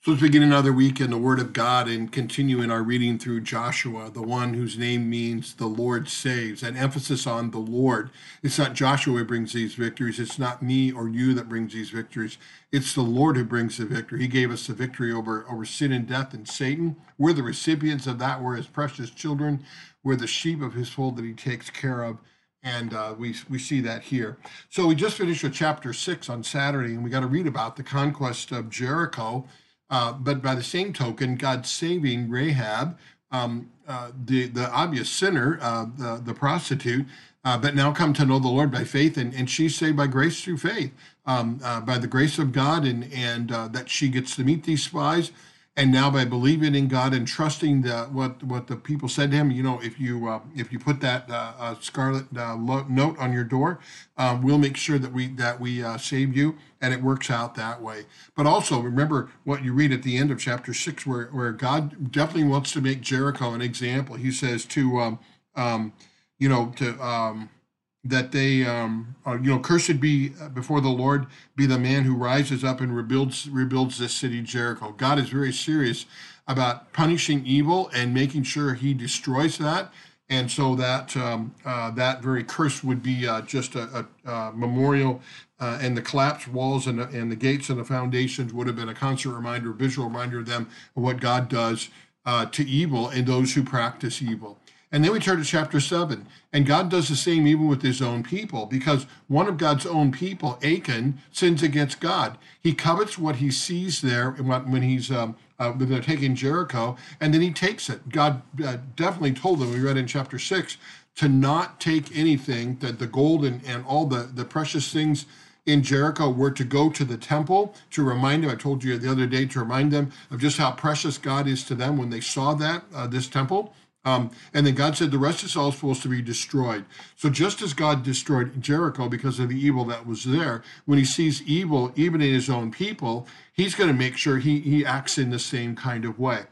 So let's begin another week in the Word of God and continue in our reading through Joshua, the one whose name means the Lord saves, an emphasis on the Lord. It's not Joshua who brings these victories. It's not me or you that brings these victories. It's the Lord who brings the victory. He gave us the victory over, over sin and death and Satan. We're the recipients of that. We're his precious children. We're the sheep of his fold that he takes care of. And uh, we, we see that here. So we just finished with chapter six on Saturday, and we got to read about the conquest of Jericho. Uh, but by the same token, God saving Rahab, um, uh, the the obvious sinner, uh, the the prostitute, uh, but now come to know the Lord by faith, and, and she's saved by grace through faith, um, uh, by the grace of God, and and that she gets to meet these spies and now by believing in God and trusting the, what what the people said to him, you know, if you uh, if you put that uh, uh, scarlet uh, note on your door, um, we'll make sure that we that we uh, save you, and it works out that way. But also remember what you read at the end of chapter six, where where God definitely wants to make Jericho an example. He says to um, um, you know to um, that they, um, are, you know, cursed be uh, before the Lord be the man who rises up and rebuilds rebuilds this city Jericho. God is very serious about punishing evil and making sure He destroys that, and so that um, uh, that very curse would be uh, just a, a, a memorial, uh, and the collapsed walls and the, and the gates and the foundations would have been a constant reminder, a visual reminder of them of what God does uh, to evil and those who practice evil. And then we turn to chapter 7. And God does the same even with his own people because one of God's own people, Achan, sins against God. He covets what he sees there when he's um, uh, when they're taking Jericho, and then he takes it. God uh, definitely told them, we read in chapter 6, to not take anything, that the gold and, and all the, the precious things in Jericho were to go to the temple to remind them. I told you the other day to remind them of just how precious God is to them when they saw that, uh, this temple. Um, and then God said the rest is all supposed to be destroyed. So just as God destroyed Jericho because of the evil that was there, when he sees evil even in his own people, he's going to make sure he, he acts in the same kind of way.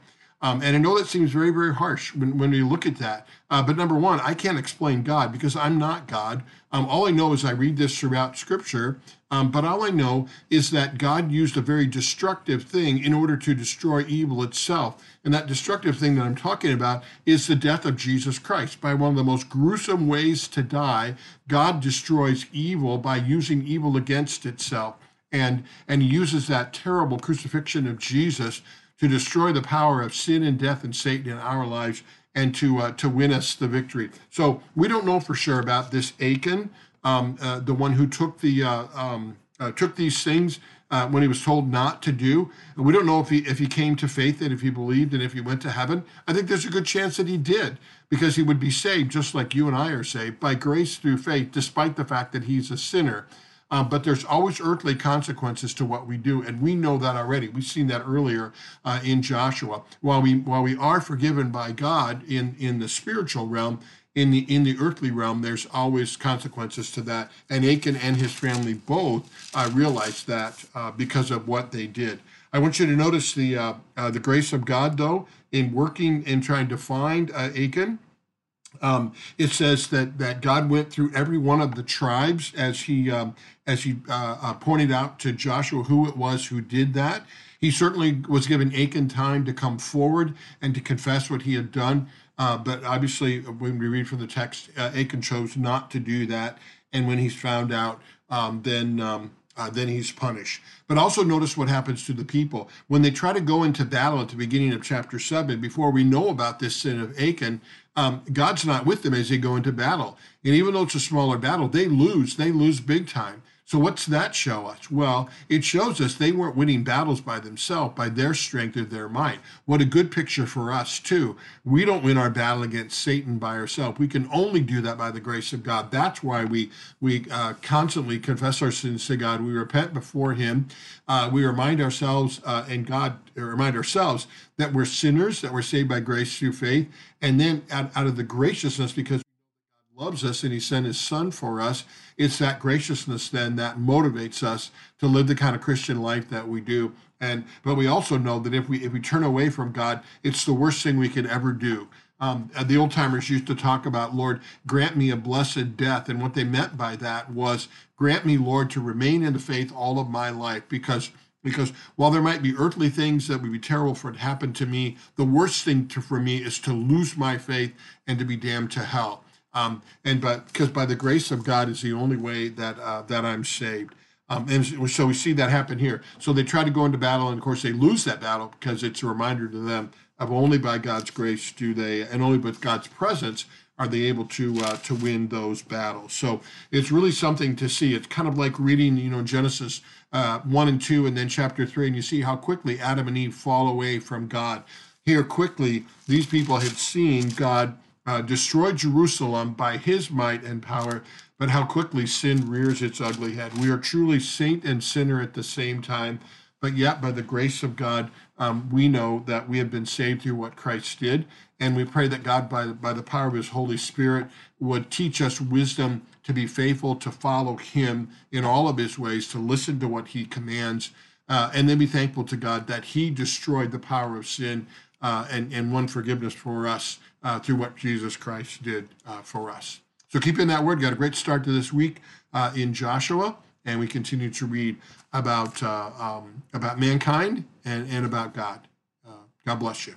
Um, and I know that seems very, very harsh when, when we look at that. Uh, but number one, I can't explain God because I'm not God. Um, all I know is I read this throughout Scripture. Um, but all I know is that God used a very destructive thing in order to destroy evil itself. And that destructive thing that I'm talking about is the death of Jesus Christ. By one of the most gruesome ways to die, God destroys evil by using evil against itself. And, and uses that terrible crucifixion of Jesus to destroy the power of sin and death and Satan in our lives and to uh, to win us the victory. So we don't know for sure about this Achan, um, uh, the one who took the uh, um, uh, took these things uh, when he was told not to do. And we don't know if he if he came to faith and if he believed and if he went to heaven. I think there's a good chance that he did because he would be saved just like you and I are saved by grace through faith, despite the fact that he's a sinner. Uh, but there's always earthly consequences to what we do, and we know that already. We've seen that earlier uh, in Joshua. While we while we are forgiven by God in in the spiritual realm, in the in the earthly realm, there's always consequences to that. And Achan and his family both uh, realized that uh, because of what they did. I want you to notice the uh, uh, the grace of God, though, in working and trying to find Achan. Um, it says that that God went through every one of the tribes as he um, as he uh, uh, pointed out to Joshua who it was who did that. He certainly was given Achan time to come forward and to confess what he had done. Uh, but obviously, when we read from the text, uh, Achan chose not to do that. And when he's found out, um, then um, uh, then he's punished. But also notice what happens to the people. When they try to go into battle at the beginning of chapter 7, before we know about this sin of Achan, um, God's not with them as they go into battle. And even though it's a smaller battle, they lose. They lose big time. So what's that show us? Well, it shows us they weren't winning battles by themselves, by their strength or their might. What a good picture for us too. We don't win our battle against Satan by ourselves. We can only do that by the grace of God. That's why we we uh, constantly confess our sins to God. We repent before Him. Uh, we remind ourselves uh, and God remind ourselves that we're sinners, that we're saved by grace through faith, and then out, out of the graciousness because loves us and he sent his son for us it's that graciousness then that motivates us to live the kind of christian life that we do. And but we also know that if we if we turn away from god it's the worst thing we could ever do. Um, the old timers used to talk about lord grant me a blessed death. And what they meant by that was grant me lord to remain in the faith all of my life. Because Because while there might be earthly things that would be terrible for it to happen to me, the worst thing to, for me is to lose my faith and to be damned to hell. Um, and but because by the grace of God is the only way that uh, that I'm saved. Um, and so we see that happen here. So they try to go into battle, and of course they lose that battle because it's a reminder to them of only by God's grace do they, and only with God's presence are they able to uh, to win those battles. So it's really something to see. It's kind of like reading, you know, Genesis uh, one and two, and then chapter three, and you see how quickly Adam and Eve fall away from God. Here, quickly, these people had seen God uh, destroy Jerusalem by His might and power but how quickly sin rears its ugly head. We are truly saint and sinner at the same time, but yet by the grace of God, um, we know that we have been saved through what Christ did. And we pray that God, by, by the power of his Holy Spirit, would teach us wisdom to be faithful, to follow him in all of his ways, to listen to what he commands, uh, and then be thankful to God that he destroyed the power of sin uh, and, and won forgiveness for us uh, through what Jesus Christ did uh, for us. So keep in that word. Got a great start to this week uh, in Joshua, and we continue to read about uh, um, about mankind and, and about God. Uh, God bless you.